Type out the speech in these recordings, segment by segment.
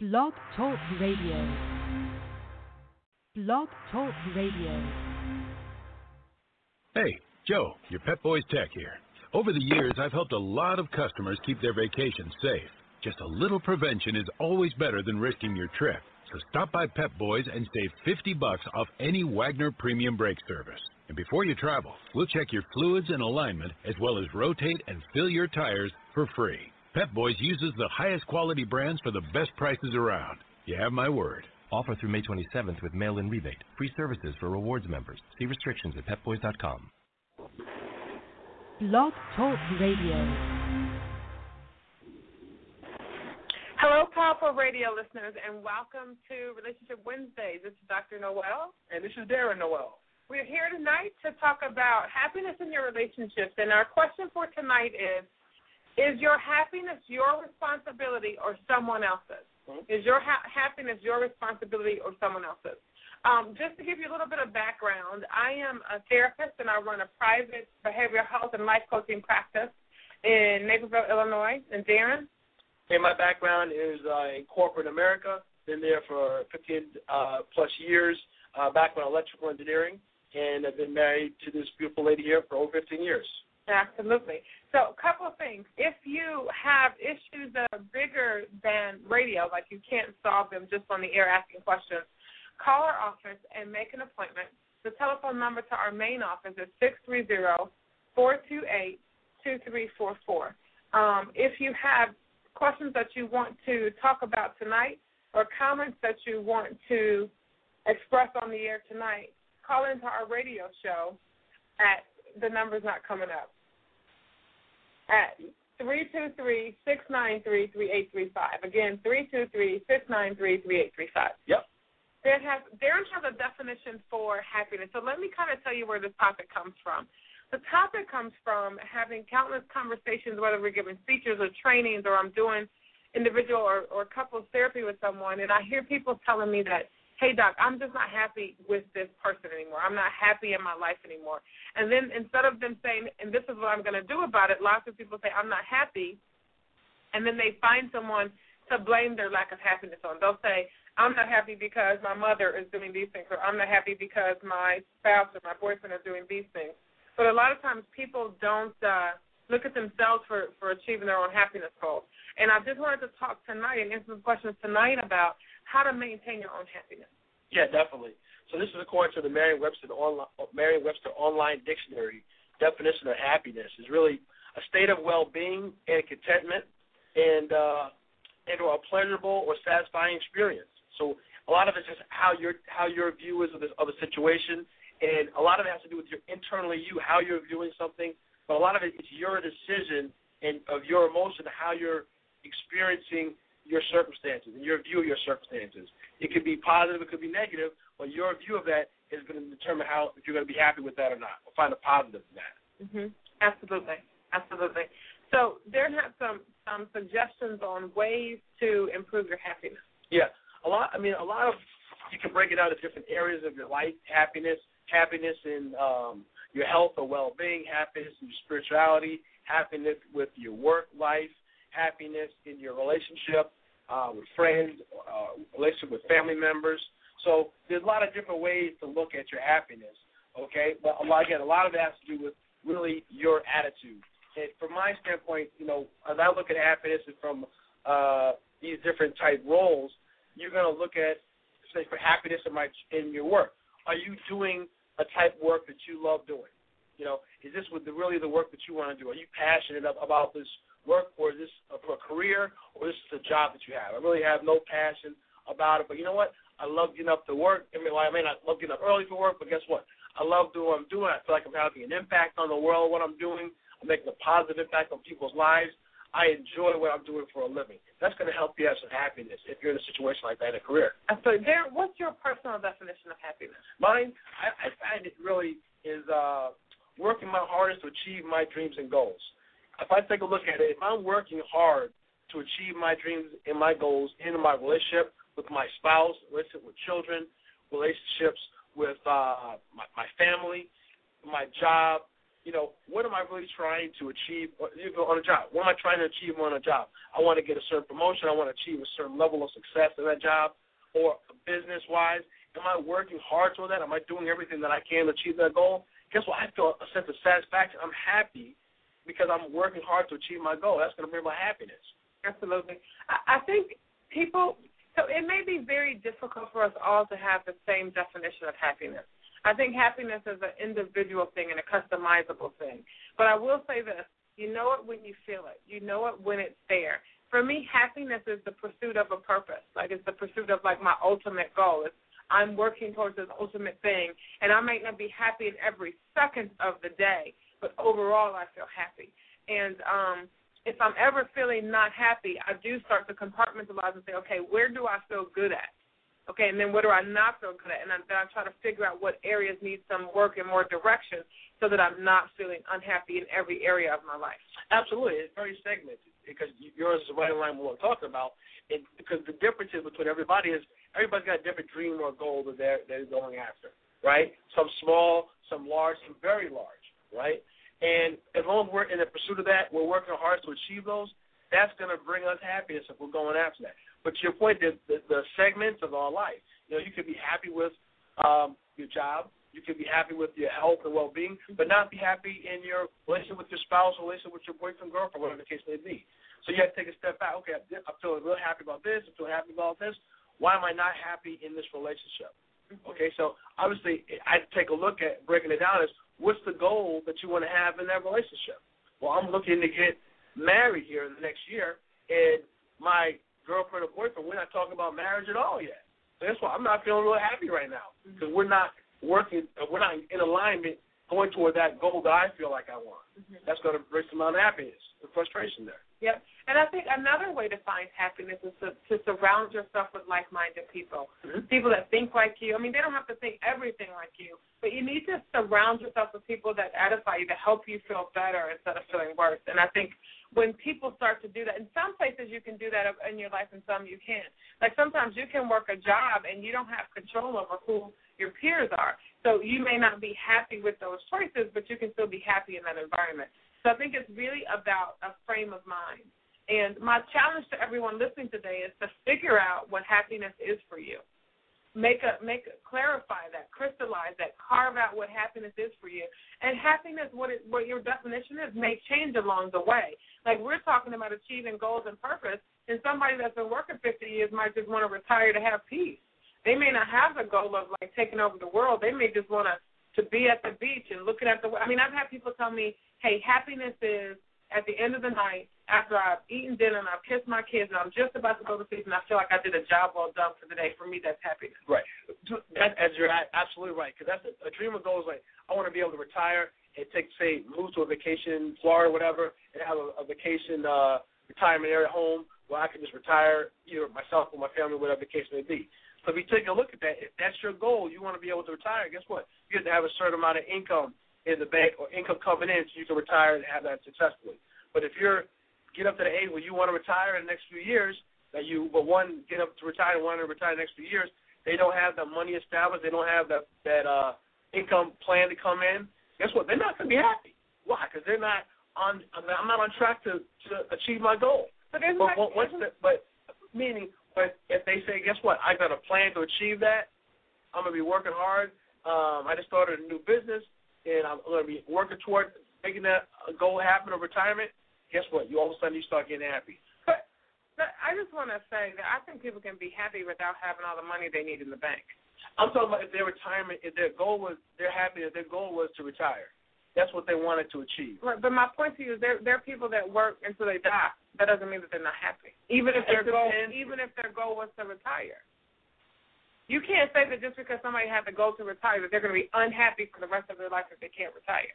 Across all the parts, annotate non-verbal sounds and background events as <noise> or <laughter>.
Blog Talk Radio. Blog Talk Radio. Hey, Joe, your Pep Boys Tech here. Over the years, I've helped a lot of customers keep their vacations safe. Just a little prevention is always better than risking your trip. So stop by Pep Boys and save 50 bucks off any Wagner premium brake service. And before you travel, we'll check your fluids and alignment as well as rotate and fill your tires for free. Pep Boys uses the highest quality brands for the best prices around. You have my word. Offer through May 27th with mail-in rebate. Free services for rewards members. See restrictions at pepboys.com. Blog Talk Radio. Hello, powerful radio listeners, and welcome to Relationship Wednesdays. This is Dr. Nowell. And this is Darren Nowell. We're here tonight to talk about happiness in your relationships. And our question for tonight is Is your happiness your responsibility or someone else's? Mm-hmm. Is your ha- happiness your responsibility or someone else's? Um, just to give you a little bit of background, I am a therapist and I run a private behavioral health and life coaching practice in Naperville, Illinois. And Darren? Hey, my background is uh, in corporate America. Been there for 15 uh, plus years. Uh, background electrical engineering, and I've been married to this beautiful lady here for over 15 years. Absolutely. So, a couple of things. If you have issues that are bigger than radio, like you can't solve them just on the air asking questions, call our office and make an appointment. The telephone number to our main office is six three zero four two eight two three four four. Um, if you have questions that you want to talk about tonight or comments that you want to express on the air tonight, call into our radio show at the number's not coming up at three two three six nine three three eight three five. Again, three two three six nine three three eight three five. Yep. Darren has Darren has a definition for happiness. So let me kind of tell you where this topic comes from. The topic comes from having countless conversations, whether we're giving speeches or trainings or I'm doing individual or, or couples therapy with someone, and I hear people telling me that, hey, doc, I'm just not happy with this person anymore. I'm not happy in my life anymore. And then instead of them saying, and this is what I'm going to do about it, lots of people say, I'm not happy, and then they find someone to blame their lack of happiness on. They'll say, I'm not happy because my mother is doing these things, or I'm not happy because my spouse or my boyfriend are doing these things. But a lot of times people don't uh, look at themselves for, for achieving their own happiness goals. And I just wanted to talk tonight and answer some questions tonight about how to maintain your own happiness. Yeah, definitely. So this is according to the Merriam-Webster online, Merriam-Webster online dictionary. Definition of happiness is really a state of well-being and contentment, and uh, and or a pleasurable or satisfying experience. So a lot of it's just how your how your view is of, this, of a situation, and a lot of it has to do with your internally you how you're viewing something. But a lot of it is your decision and of your emotion, how you're experiencing your circumstances and your view of your circumstances. It could be positive, it could be negative, but your view of that is going to determine how if you're going to be happy with that or not, or find a positive in that. Mm-hmm. Absolutely, absolutely. So there have some some suggestions on ways to improve your happiness. Yeah, a lot. I mean, a lot of you can break it out into different areas of your life: happiness, happiness in um, your health or well-being, happiness in your spirituality, happiness with your work life, happiness in your relationship uh, with friends, uh, relationship with family members. So there's a lot of different ways to look at your happiness. Okay, but a lot, again, a lot of it has to do with really your attitude. And from my standpoint, you know, as I look at happiness from uh, these different type roles, you're going to look at, say, for happiness in my in your work. Are you doing a type of work that you love doing? You know, is this with the, really the work that you want to do? Are you passionate about this work, or this a, for a career, or this is a job that you have? I really have no passion about it, but you know what? I love getting up to work. I mean, well, I may not love getting up early for work, but guess what? I love doing what I'm doing. I feel like I'm having an impact on the world. What I'm doing, I'm making a positive impact on people's lives. I enjoy what I'm doing for a living. That's going to help you have some happiness if you're in a situation like that in a career. So, Darren, what's your personal definition of happiness? Mine, I, I find it really is uh, working my hardest to achieve my dreams and goals. If I take a look at it, if I'm working hard to achieve my dreams and my goals in my relationship with my spouse, relationship with children, relationships with uh, my, my family, my job, you know, what am I really trying to achieve on a job? What am I trying to achieve on a job? I want to get a certain promotion. I want to achieve a certain level of success in that job, or business wise. Am I working hard toward that? Am I doing everything that I can to achieve that goal? Guess what? I feel a sense of satisfaction. I'm happy because I'm working hard to achieve my goal. That's going to bring my happiness. Absolutely. I, I think people. So it may be very difficult for us all to have the same definition of happiness. I think happiness is an individual thing and a customizable thing. But I will say this you know it when you feel it, you know it when it's there. For me, happiness is the pursuit of a purpose. Like it's the pursuit of like my ultimate goal. It's I'm working towards this ultimate thing, and I might not be happy in every second of the day, but overall I feel happy. And um, if I'm ever feeling not happy, I do start to compartmentalize and say, okay, where do I feel good at? Okay, and then what do I not feel good at? And then I try to figure out what areas need some work and more direction so that I'm not feeling unhappy in every area of my life. Absolutely. It's very segmented because yours is right in line with what we're talking about. It, because the differences between everybody is everybody's got a different dream or goal that they're, they're going after, right? Some small, some large, some very large, right? And as long as we're in the pursuit of that, we're working hard to achieve those, that's going to bring us happiness if we're going after that. But to your point, the, the, the segments of our life, you know, you could be happy with um, your job, you could be happy with your health and well-being, but not be happy in your relationship with your spouse, or relationship with your boyfriend, girlfriend, whatever the case may be. So you have to take a step back. Okay, I'm feeling really happy about this. I'm feeling happy about this. Why am I not happy in this relationship? Mm-hmm. Okay, so obviously I take a look at breaking it down as what's the goal that you want to have in that relationship? Well, I'm looking to get married here in the next year, and my girlfriend or boyfriend, we're not talking about marriage at all yet. So that's why I'm not feeling really happy right now because we're not working, uh, we're not in alignment going toward that goal that I feel like I want. Mm-hmm. That's going to bring some of and frustration there. Yep. And I think another way to find happiness is to, to surround yourself with like minded people. Mm-hmm. People that think like you. I mean, they don't have to think everything like you, but you need to surround yourself with people that edify you, that help you feel better instead of feeling worse. And I think when people start to do that, in some places you can do that in your life and some you can't. Like sometimes you can work a job and you don't have control over who your peers are. So you may not be happy with those choices, but you can still be happy in that environment. So I think it's really about a frame of mind. And my challenge to everyone listening today is to figure out what happiness is for you. Make a make a, clarify that, crystallize that, carve out what happiness is for you. And happiness, what it, what your definition is, may change along the way. Like we're talking about achieving goals and purpose, and somebody that's been working 50 years might just want to retire to have peace. They may not have the goal of like taking over the world. They may just want to to be at the beach and looking at the. I mean, I've had people tell me, "Hey, happiness is at the end of the night after I've eaten dinner and I've kissed my kids and I'm just about to go to sleep and I feel like I did a job well done for the day. For me, that's happiness." Right. That, as you're absolutely right, because that's a, a dream of goals. Like I want to be able to retire and take, say, move to a vacation, Florida, whatever, and have a, a vacation uh, retirement area home where I can just retire, either myself or my family, whatever the case may be. So if you take a look at that, if that's your goal, you want to be able to retire. Guess what? You have to have a certain amount of income in the bank or income coming in so you can retire and have that successfully. But if you're get up to the age where you want to retire in the next few years, that you but one get up to retire and one to retire in the next few years, they don't have the money established, they don't have that that uh income plan to come in. Guess what? They're not going to be happy. Why? Because they're not on. I'm not on track to to achieve my goal. But, but, but what's the but meaning but if they say, guess what? I got a plan to achieve that. I'm gonna be working hard. Um, I just started a new business, and I'm gonna be working toward making that goal happen of retirement. Guess what? You all of a sudden you start getting happy. But, but I just want to say that I think people can be happy without having all the money they need in the bank. I'm talking about if their retirement, if their goal was, they're happy if their goal was to retire. That's what they wanted to achieve. Right, but my point to you is there there are people that work until they die that doesn't mean that they're not happy. Even if their goal, even if their goal was to retire. You can't say that just because somebody has a goal to retire that they're going to be unhappy for the rest of their life if they can't retire.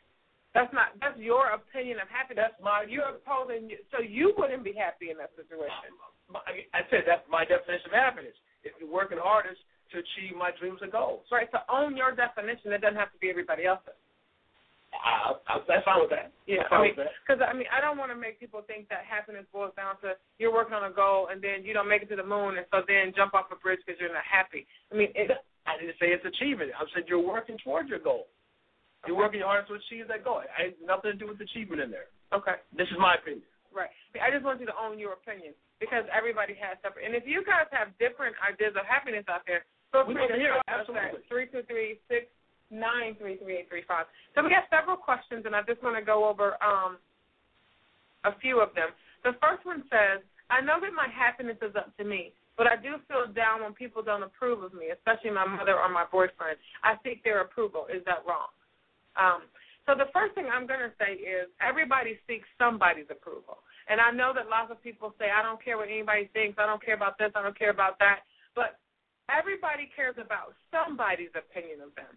That's not. That's your opinion of happiness. That's my. You're opposing. So you wouldn't be happy in that situation. I said that's my definition of happiness. If you're working hardest to achieve my dreams and goals. Right. So own your definition. It doesn't have to be everybody else's. I, I, that's fine with that. Yeah, I mean, because I mean, I don't want to make people think that happiness boils down to you're working on a goal and then you don't make it to the moon, and so then jump off a bridge because you're not happy. I mean, it, <laughs> I didn't say it's achievement. I said you're working towards your goal. You're working your hardest to achieve that goal. I have nothing to do with achievement in there. Okay. This is my opinion. Right. I just want you to own your opinion because everybody has separate. And if you guys have different ideas of happiness out there, feel We free to hear us Absolutely. at three two three six nine three three eight three five. So we got several questions, and I just want to go over um, a few of them. The first one says, "I know that my happiness is up to me." But I do feel down when people don't approve of me, especially my mother or my boyfriend. I seek their approval. Is that wrong? Um, so the first thing I'm going to say is everybody seeks somebody's approval. And I know that lots of people say, I don't care what anybody thinks. I don't care about this. I don't care about that. But everybody cares about somebody's opinion of them.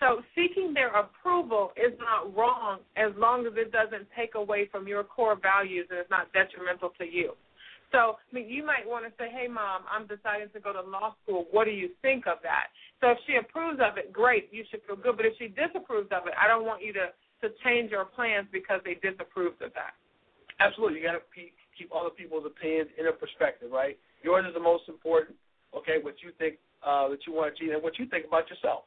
So seeking their approval is not wrong as long as it doesn't take away from your core values and it's not detrimental to you. So, I mean, you might want to say, hey, mom, I'm deciding to go to law school. What do you think of that? So if she approves of it, great, you should feel good. But if she disapproves of it, I don't want you to, to change your plans because they disapproved of that. Absolutely. You got to keep keep other people's opinions in a perspective, right? Yours is the most important. Okay, what you think uh, that you want to achieve and what you think about yourself.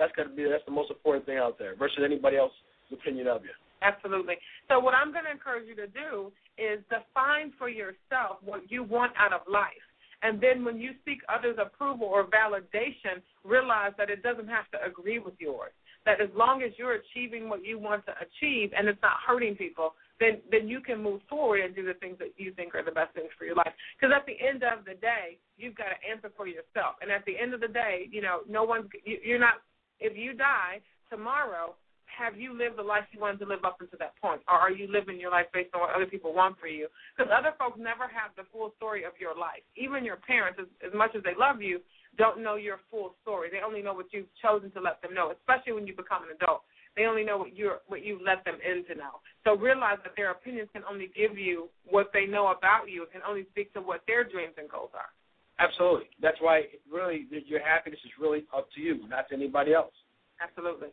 That's got to be that's the most important thing out there versus anybody else's opinion of you. Absolutely. So what I'm going to encourage you to do is define for yourself what you want out of life. And then when you seek others' approval or validation, realize that it doesn't have to agree with yours. That as long as you're achieving what you want to achieve and it's not hurting people, then then you can move forward and do the things that you think are the best things for your life. Because at the end of the day, you've got to answer for yourself. And at the end of the day, you know, no one's you, you're not. If you die tomorrow, have you lived the life you wanted to live up until that point, or are you living your life based on what other people want for you? Because other folks never have the full story of your life. Even your parents, as, as much as they love you, don't know your full story. They only know what you've chosen to let them know, especially when you become an adult. They only know what you're what you've let them in to know. So realize that their opinions can only give you what they know about you, can only speak to what their dreams and goals are. Absolutely. That's why really your happiness is really up to you, not to anybody else. Absolutely.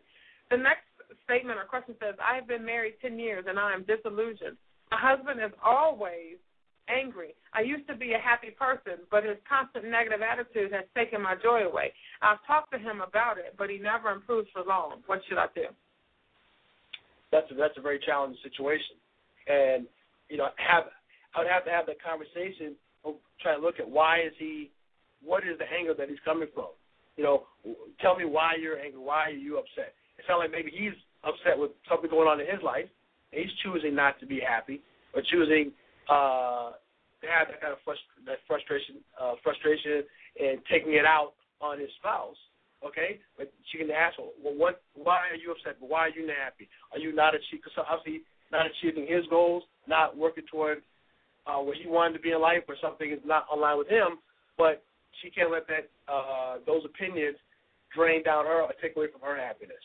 The next statement or question says, I have been married 10 years and I am disillusioned. My husband is always angry. I used to be a happy person, but his constant negative attitude has taken my joy away. I've talked to him about it, but he never improves for long. What should I do? That's a, that's a very challenging situation, and you know, have I would have to have that conversation, try to look at why is he, what is the anger that he's coming from? You know, tell me why you're angry. Why are you upset? It sounds like maybe he's upset with something going on in his life, and he's choosing not to be happy, or choosing uh, to have that kind of frust- that frustration, uh, frustration, and taking it out on his spouse. Okay, but she can ask, well, what? Why are you upset? Why are you not happy? Are you not achieving? Because obviously not achieving his goals, not working toward uh, where he wanted to be in life, or something is not aligned with him. But she can't let that uh, those opinions drain down her or take away from her happiness.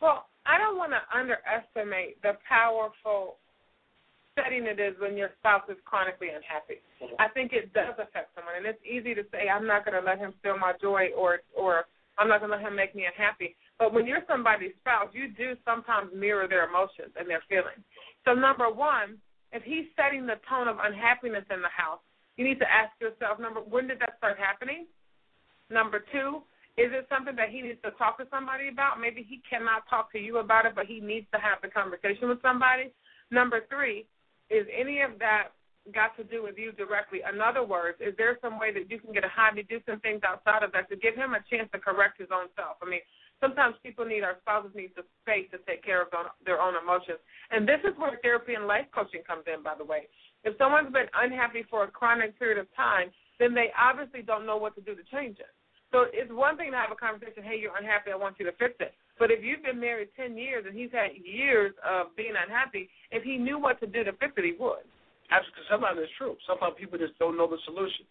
Well, I don't want to underestimate the powerful setting it is when your spouse is chronically unhappy. I think it does affect someone, and it's easy to say I'm not going to let him steal my joy, or or I'm not going to let him make me unhappy. But when you're somebody's spouse, you do sometimes mirror their emotions and their feelings. So number one, if he's setting the tone of unhappiness in the house, you need to ask yourself: number, when did that start happening? Number two, is it something that he needs to talk to somebody about? Maybe he cannot talk to you about it, but he needs to have the conversation with somebody. Number three, is any of that got to do with you directly? In other words, is there some way that you can get a hobby, do some things outside of that to give him a chance to correct his own self? I mean, sometimes people need, our spouses need the space to take care of their own emotions. And this is where therapy and life coaching comes in, by the way. If someone's been unhappy for a chronic period of time, then they obviously don't know what to do to change it. So it's one thing to have a conversation, hey, you're unhappy, I want you to fix it. But if you've been married 10 years and he's had years of being unhappy, if he knew what to do to fix it, he would. Absolutely. Sometimes it's true. Sometimes people just don't know the solution.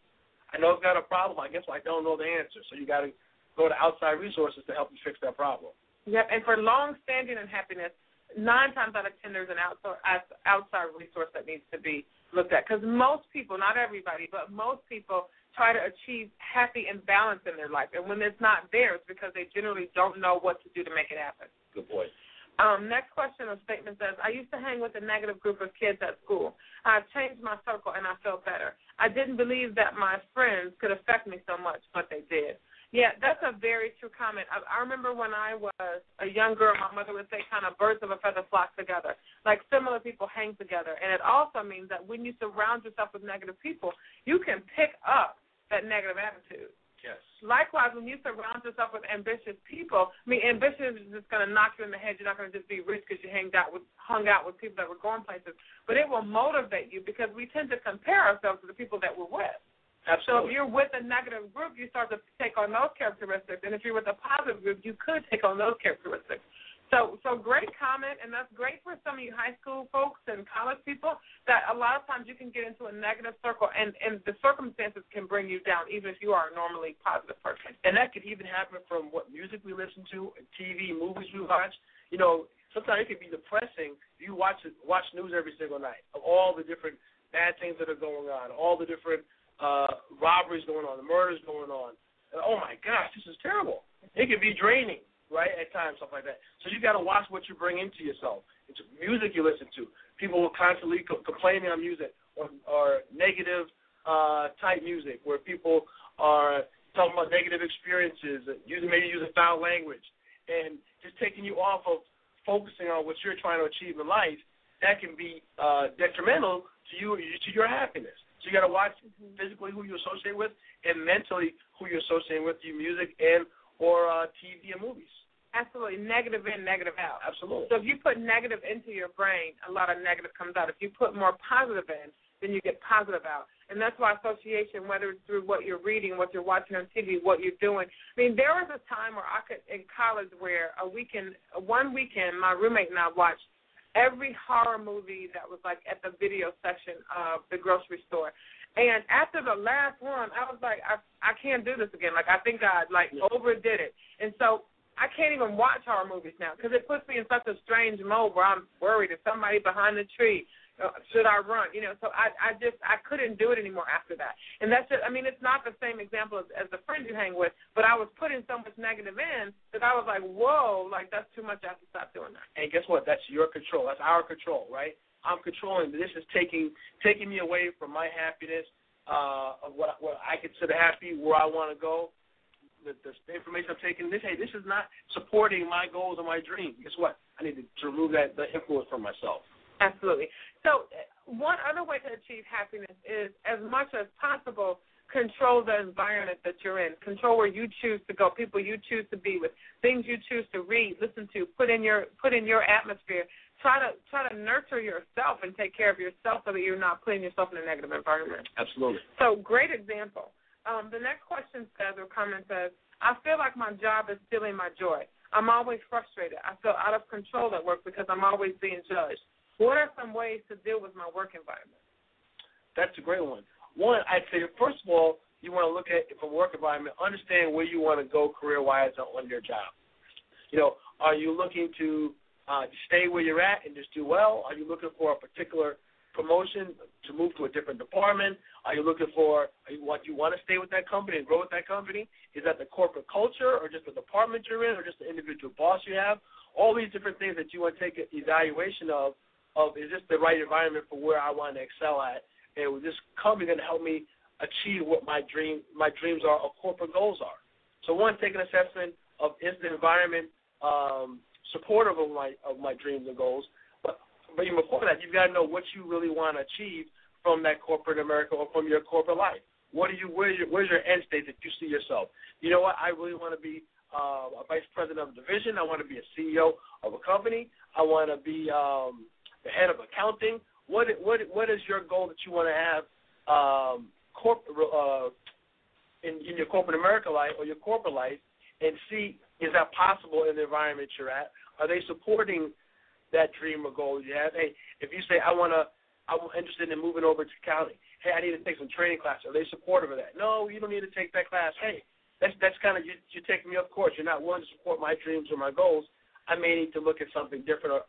I know I've got a problem. I guess I don't know the answer. So you got to go to outside resources to help you fix that problem. Yep. And for long-standing unhappiness, nine times out of ten, there's an outside outside resource that needs to be looked at. Because most people, not everybody, but most people try to achieve happy and balance in their life. And when it's not there, it's because they generally don't know what to do to make it happen. Good point. Um, next question or statement says, I used to hang with a negative group of kids at school. I've changed my circle and I feel better. I didn't believe that my friends could affect me so much, but they did. Yeah, that's a very true comment. I, I remember when I was a young girl, my mother would say kind of birds of a feather flock together. Like similar people hang together. And it also means that when you surround yourself with negative people, you can pick up that negative attitude. Yes. Likewise, when you surround yourself with ambitious people, I mean, ambition is just going to knock you in the head. You're not going to just be rich because you hanged out with hung out with people that were going places, but it will motivate you because we tend to compare ourselves to the people that we're with. Absolutely. So if you're with a negative group, you start to take on those characteristics, and if you're with a positive group, you could take on those characteristics. So, so great comment, and that's great for some of you high school folks and college people. That a lot of times you can get into a negative circle, and and the circumstances can bring you down, even if you are a normally positive person. And that could even happen from what music we listen to, TV, movies we watch. You know, sometimes it can be depressing. You watch watch news every single night of all the different bad things that are going on, all the different uh, robberies going on, the murders going on. And, oh my gosh, this is terrible. It can be draining right? At times, stuff like that. So you got to watch what you bring into yourself. It's music you listen to. People will constantly co- complaining on music or, or negative uh, type music where people are talking about negative experiences, using maybe using foul language, and just taking you off of focusing on what you're trying to achieve in life. That can be uh, detrimental to you to your happiness. So you got to watch mm-hmm. physically who you associate with, and mentally who you're associating with through music and or uh, TV and movies. Absolutely, negative in, negative out. Absolutely. So if you put negative into your brain, a lot of negative comes out. If you put more positive in, then you get positive out. And that's why association, whether it's through what you're reading, what you're watching on TV, what you're doing. I mean, there was a time where I could in college where a weekend, one weekend, my roommate and I watched every horror movie that was like at the video section of the grocery store. And after the last one, I was like, I I can't do this again. Like I think I like yeah. overdid it. And so I can't even watch horror movies now because it puts me in such a strange mode where I'm worried if somebody behind the tree. Uh, should I run? You know, so I I just I couldn't do it anymore after that. And that's just I mean it's not the same example as, as the friend you hang with, but I was putting so much negative in that I was like, whoa, like that's too much. I have to stop doing that. And guess what? That's your control. That's our control, right? I'm controlling. but This is taking taking me away from my happiness uh, of what what I consider happy, where I want to go the, the, information I'm taking, this hey, this is not supporting my goals or my dreams. Guess what? I need to, to remove that the influence from myself. Absolutely. So one other way to achieve happiness is as much as possible control the environment that you're in. Control where you choose to go, people you choose to be with, things you choose to read, listen to, put in your put in your atmosphere. Try to try to nurture yourself and take care of yourself so that you're not putting yourself in a negative environment. Absolutely. So great example. Um, the next question says or comment says, I feel like my job is stealing my joy. I'm always frustrated. I feel out of control at work because I'm always being judged. What are some ways to deal with my work environment? That's a great one. One, I'd say first of all, you want to look at from work environment, understand where you want to go career wise on your job. You know, are you looking to uh, stay where you're at and just do well? Are you looking for a particular promotion to move to a different department? Are you looking for you, what you want to stay with that company and grow with that company? Is that the corporate culture or just the department you're in or just the individual boss you have? All these different things that you want to take an evaluation of of is this the right environment for where I want to excel at? And is this company going to help me achieve what my dream my dreams are or corporate goals are? So one, take an assessment of is the environment um, supportive of my of my dreams and goals, but even before that, you've got to know what you really want to achieve from that corporate America or from your corporate life. What do you? Where's your, where's your end state that you see yourself? You know what? I really want to be uh, a vice president of a division. I want to be a CEO of a company. I want to be um, the head of accounting. What what what is your goal that you want to have um, corp, uh, in, in your corporate America life or your corporate life, and see is that possible in the environment you're at? Are they supporting that dream or goal you have. Hey, if you say I want to, I'm interested in moving over to county. Hey, I need to take some training classes. Are they supportive of that? No, you don't need to take that class. Hey, that's that's kind of you, you're taking me off course. You're not willing to support my dreams or my goals. I may need to look at something different or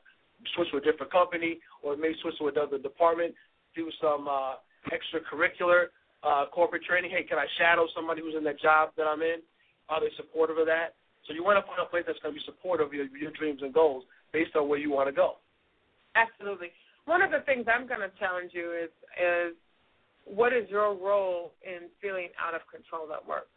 switch to a different company or maybe switch to another department, do some uh, extracurricular uh, corporate training. Hey, can I shadow somebody who's in that job that I'm in? Are they supportive of that? So you want to find a place that's going to be supportive of your, your dreams and goals based on where you want to go. Absolutely. One of the things I'm going to challenge you is is what is your role in feeling out of control at work?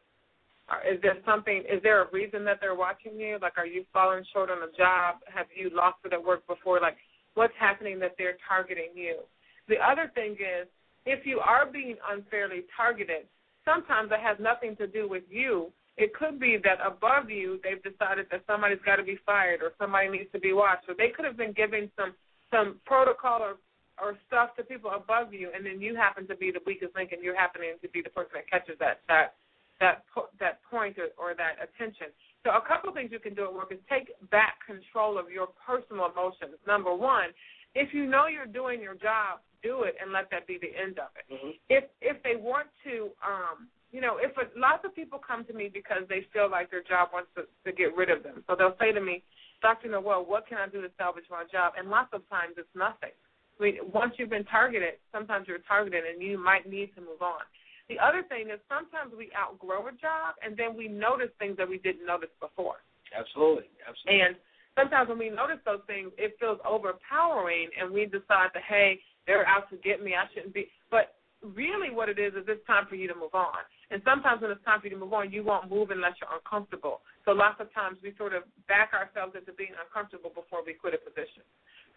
Is there something? Is there a reason that they're watching you? Like, are you falling short on a job? Have you lost it at work before? Like, what's happening that they're targeting you? The other thing is, if you are being unfairly targeted, sometimes it has nothing to do with you. It could be that above you, they've decided that somebody's got to be fired or somebody needs to be watched. Or they could have been giving some some protocol or or stuff to people above you, and then you happen to be the weakest link, and you're happening to be the person that catches that that that that point or, or that attention. So a couple of things you can do at work is take back control of your personal emotions. Number one, if you know you're doing your job, do it and let that be the end of it. Mm-hmm. If if they want to, um, you know, if a, lots of people come to me because they feel like their job wants to, to get rid of them, so they'll say to me, Dr. Nowell, what can I do to salvage my job? And lots of times it's nothing. I mean, once you've been targeted, sometimes you're targeted and you might need to move on. The other thing is sometimes we outgrow a job and then we notice things that we didn't notice before. Absolutely, absolutely. And sometimes when we notice those things, it feels overpowering, and we decide that hey, they're out to get me. I shouldn't be. But really, what it is is it's time for you to move on. And sometimes when it's time for you to move on, you won't move unless you're uncomfortable. So lots of times we sort of back ourselves into being uncomfortable before we quit a position.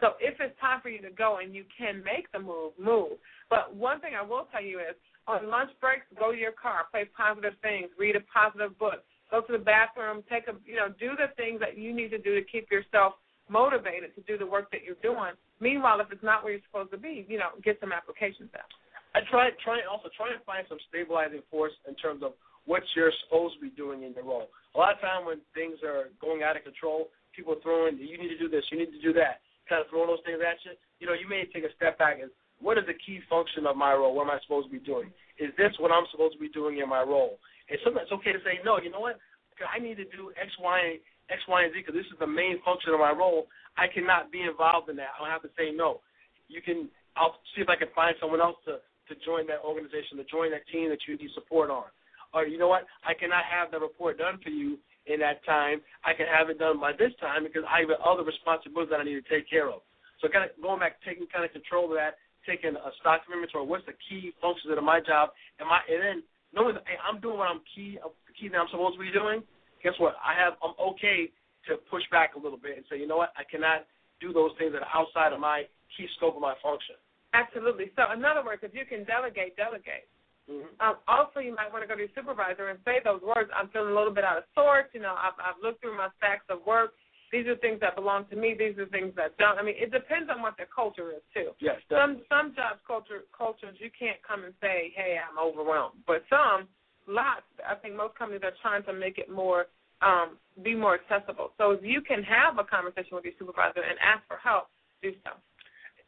So if it's time for you to go and you can make the move, move. But one thing I will tell you is on lunch breaks, go to your car, play positive things, read a positive book, go to the bathroom, take a you know, do the things that you need to do to keep yourself motivated to do the work that you're doing. Meanwhile, if it's not where you're supposed to be, you know, get some applications out. I try try also try and find some stabilizing force in terms of what you're supposed to be doing in your role. A lot of time when things are going out of control, people throwing you need to do this, you need to do that, kind of throwing those things at you. You know, you may take a step back and what is the key function of my role? What am I supposed to be doing? Is this what I'm supposed to be doing in my role? And sometimes it's okay to say, no, you know what? I need to do X, Y, X, Y, and Z because this is the main function of my role. I cannot be involved in that. I don't have to say no. You can. I'll see if I can find someone else to to join that organization, to join that team that you need support on. Or you know what? I cannot have the report done for you in that time. I can have it done by this time because I have other responsibilities that I need to take care of. So kind of going back, taking kind of control of that taking a stock inventory. What's the key functions of my job? Am I and then knowing that hey, I'm doing what I'm key key that I'm supposed to be doing. Guess what? I have I'm okay to push back a little bit and say, you know what? I cannot do those things that are outside of my key scope of my function. Absolutely. So in other words, if you can delegate, delegate. Mm-hmm. Um, also, you might want to go to your supervisor and say those words. I'm feeling a little bit out of sorts. You know, I've, I've looked through my stacks of work these are things that belong to me. These are things that don't. I mean, it depends on what their culture is too. Yes. Some some jobs culture cultures you can't come and say, hey, I'm overwhelmed. But some lots. I think most companies are trying to make it more um, be more accessible. So if you can have a conversation with your supervisor and ask for help, do so.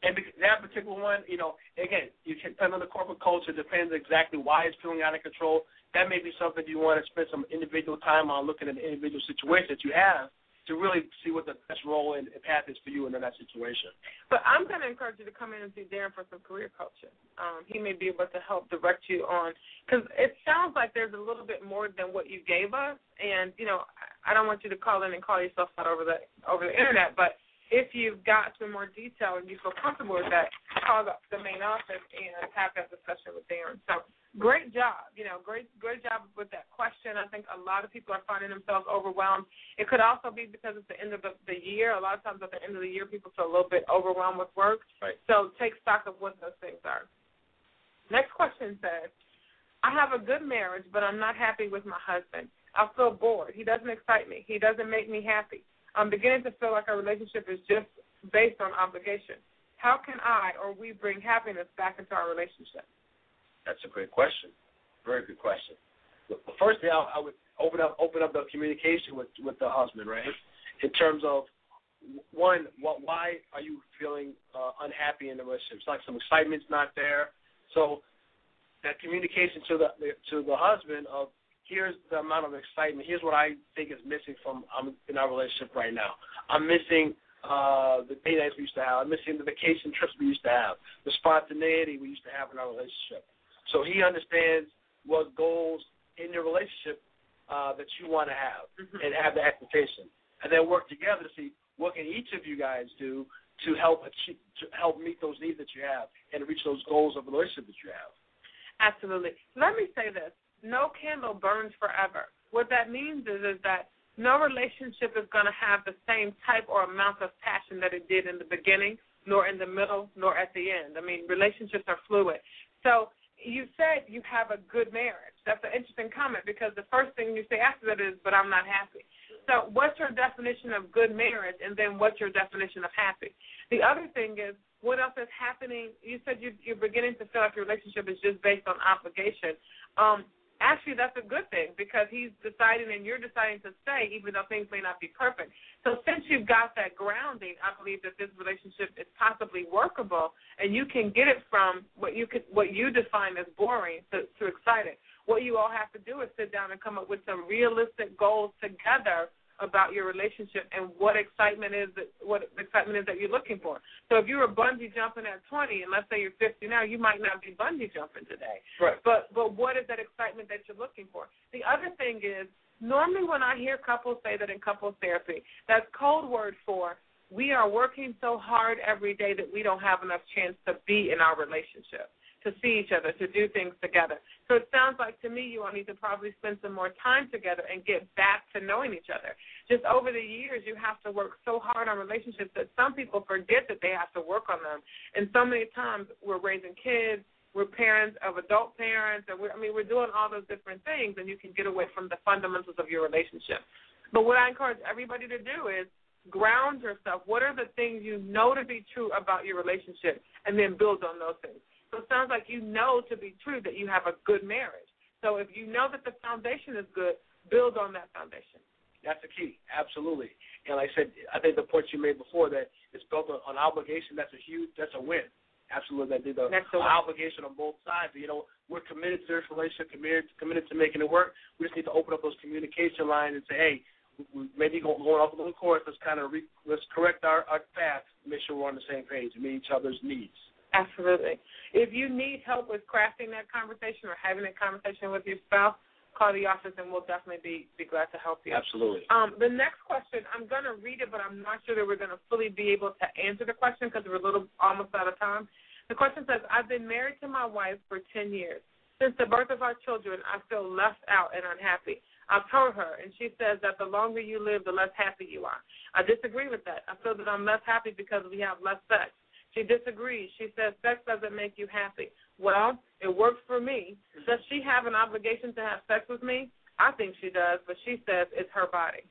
And that particular one, you know, again, you can depend on the corporate culture. Depends exactly why it's feeling out of control. That may be something you want to spend some individual time on looking at the individual situation that you have to really see what the best role and path is for you in that situation. But I'm going to encourage you to come in and see Darren for some career coaching. Um, he may be able to help direct you on because it sounds like there's a little bit more than what you gave us. And you know, I don't want you to call in and call yourself out over the over the internet, but if you've got some more detail and you feel comfortable with that, call up the main office and have that discussion with Darren. So great job. You know, great great job with that question. I think a lot of people are finding themselves overwhelmed. It could also be because it's the end of the, the year. A lot of times at the end of the year, people feel a little bit overwhelmed with work. Right. So take stock of what those things are. Next question says, I have a good marriage, but I'm not happy with my husband. I feel bored. He doesn't excite me. He doesn't make me happy. I'm beginning to feel like our relationship is just based on obligation. How can I or we bring happiness back into our relationship? That's a great question. Very good question. First thing I, I would open up open up the communication with with the husband, right? In terms of one, what why are you feeling uh, unhappy in the relationship? It's like some excitement's not there. So that communication to the to the husband of here's the amount of excitement. Here's what I think is missing from um, in our relationship right now. I'm missing uh, the date nights we used to have. I'm missing the vacation trips we used to have, the spontaneity we used to have in our relationship. So he understands what goals in your relationship uh, that you want to have mm-hmm. and have the expectation, and then work together to see what can each of you guys do to help achieve, to help meet those needs that you have and reach those goals of the relationship that you have. Absolutely. Let me say this no candle burns forever. what that means is is that no relationship is going to have the same type or amount of passion that it did in the beginning, nor in the middle, nor at the end. I mean, relationships are fluid. So you said you have a good marriage. That's an interesting comment because the first thing you say after that is, but I'm not happy. So what's your definition of good marriage, and then what's your definition of happy? The other thing is, what else is happening? You said you, you're beginning to feel like your relationship is just based on obligation. Um, actually that's a good thing because he's deciding and you're deciding to stay even though things may not be perfect. So since you've got that grounding, I believe that this relationship is possibly workable and you can get it from what you could what you define as boring to, to exciting. What you all have to do is sit down and come up with some realistic goals together about your relationship and what excitement is that what excitement is that you're looking for. So if you were bungee jumping at 20 and let's say you're 50 now, you might not be bungee jumping today. Right. But but what is that excitement that you're looking for? The other thing is normally when I hear couples say that in couples therapy, that's code word for we are working so hard every day that we don't have enough chance to be in our relationship to see each other, to do things together. So it sounds like to me you all need to probably spend some more time together and get back to knowing each other. Just over the years, you have to work so hard on relationships that some people forget that they have to work on them. And so many times we're raising kids, we're parents of adult parents, and we're, I mean we're doing all those different things, and you can get away from the fundamentals of your relationship. But what I encourage everybody to do is ground yourself. What are the things you know to be true about your relationship, and then build on those things. So it sounds like you know to be true that you have a good marriage. So if you know that the foundation is good, build on that foundation. That's the key, absolutely. And like I said, I think the point you made before that it's built on, on obligation. That's a huge, that's a win. Absolutely, that did the obligation on both sides. You know, we're committed to this relationship, committed committed to making it work. We just need to open up those communication lines and say, hey, maybe going off a little course. Let's kind of re, let's correct our, our path, make sure we're on the same page, and meet each other's needs. Absolutely. If you need help with crafting that conversation or having that conversation with your spouse, call the office and we'll definitely be, be glad to help you. Absolutely. Um, the next question, I'm going to read it, but I'm not sure that we're going to fully be able to answer the question because we're a little almost out of time. The question says, I've been married to my wife for 10 years. Since the birth of our children, I feel left out and unhappy. I've told her, and she says that the longer you live, the less happy you are. I disagree with that. I feel that I'm less happy because we have less sex. She disagrees. She says sex doesn't make you happy. Well, it works for me. Does she have an obligation to have sex with me? I think she does, but she says it's her body.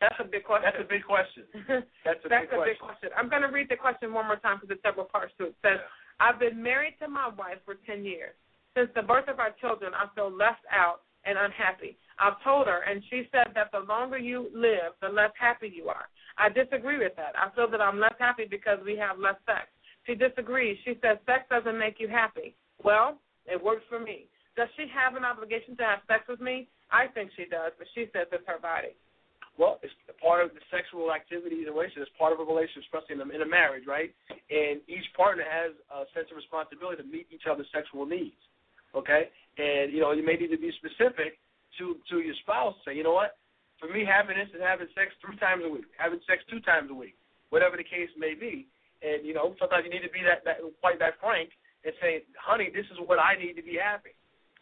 That's a big question. That's a big question. <laughs> That's a, That's big, a question. big question. I'm going to read the question one more time because there's several parts to it. It says, I've been married to my wife for 10 years. Since the birth of our children, I feel left out and unhappy. I've told her, and she said that the longer you live, the less happy you are. I disagree with that. I feel that I'm less happy because we have less sex. She disagrees. She says sex doesn't make you happy. Well, it works for me. Does she have an obligation to have sex with me? I think she does, but she says it's her body. Well, it's part of the sexual activities and relationship. It's part of a relationship, especially in a, in a marriage, right? And each partner has a sense of responsibility to meet each other's sexual needs. Okay, and you know you may need to be specific to to your spouse. Say, you know what? For me, happiness is having sex three times a week, having sex two times a week, whatever the case may be. And you know, sometimes you need to be that that quite that frank and say, honey, this is what I need to be happy.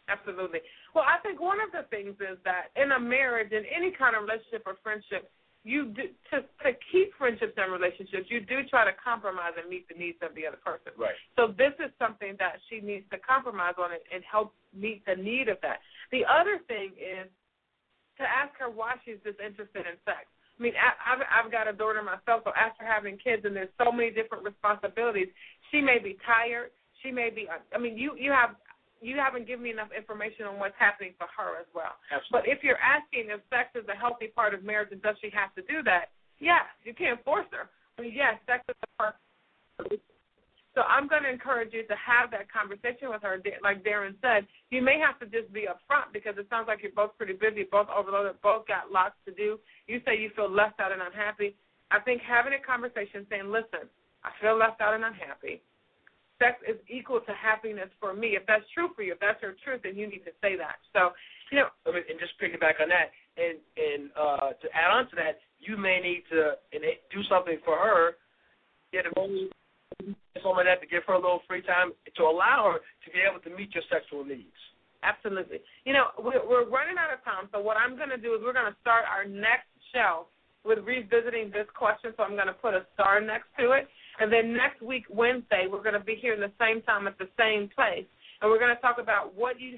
Absolutely. Well, I think one of the things is that in a marriage, in any kind of relationship or friendship, you do to to keep friendships and relationships, you do try to compromise and meet the needs of the other person. Right. So this is something that she needs to compromise on and, and help meet the need of that. The other thing is to ask her why she's disinterested in sex. I mean, I've, I've got a daughter myself, so after having kids and there's so many different responsibilities, she may be tired. She may be. I mean, you you have you haven't given me enough information on what's happening for her as well. Absolutely. But if you're asking if sex is a healthy part of marriage and does she have to do that, yes, you can't force her. I mean, yes, sex is a part. So I'm going to encourage you to have that conversation with her. Like Darren said, you may have to just be upfront because it sounds like you're both pretty busy, both overloaded, both got lots to do. You say you feel left out and unhappy. I think having a conversation saying, listen, I feel left out and unhappy sex is equal to happiness for me. If that's true for you, if that's your truth, then you need to say that. So, you know, and just picking back on that, and and uh, to add on to that, you may need to and do something for her, get a some of that to give her a little free time to allow her to be able to meet your sexual needs. Absolutely. You know, we're, we're running out of time, so what I'm going to do is we're going to start our next show with revisiting this question, so I'm going to put a star next to it. And then next week, Wednesday, we're going to be here in the same time at the same place. And we're going to talk about what you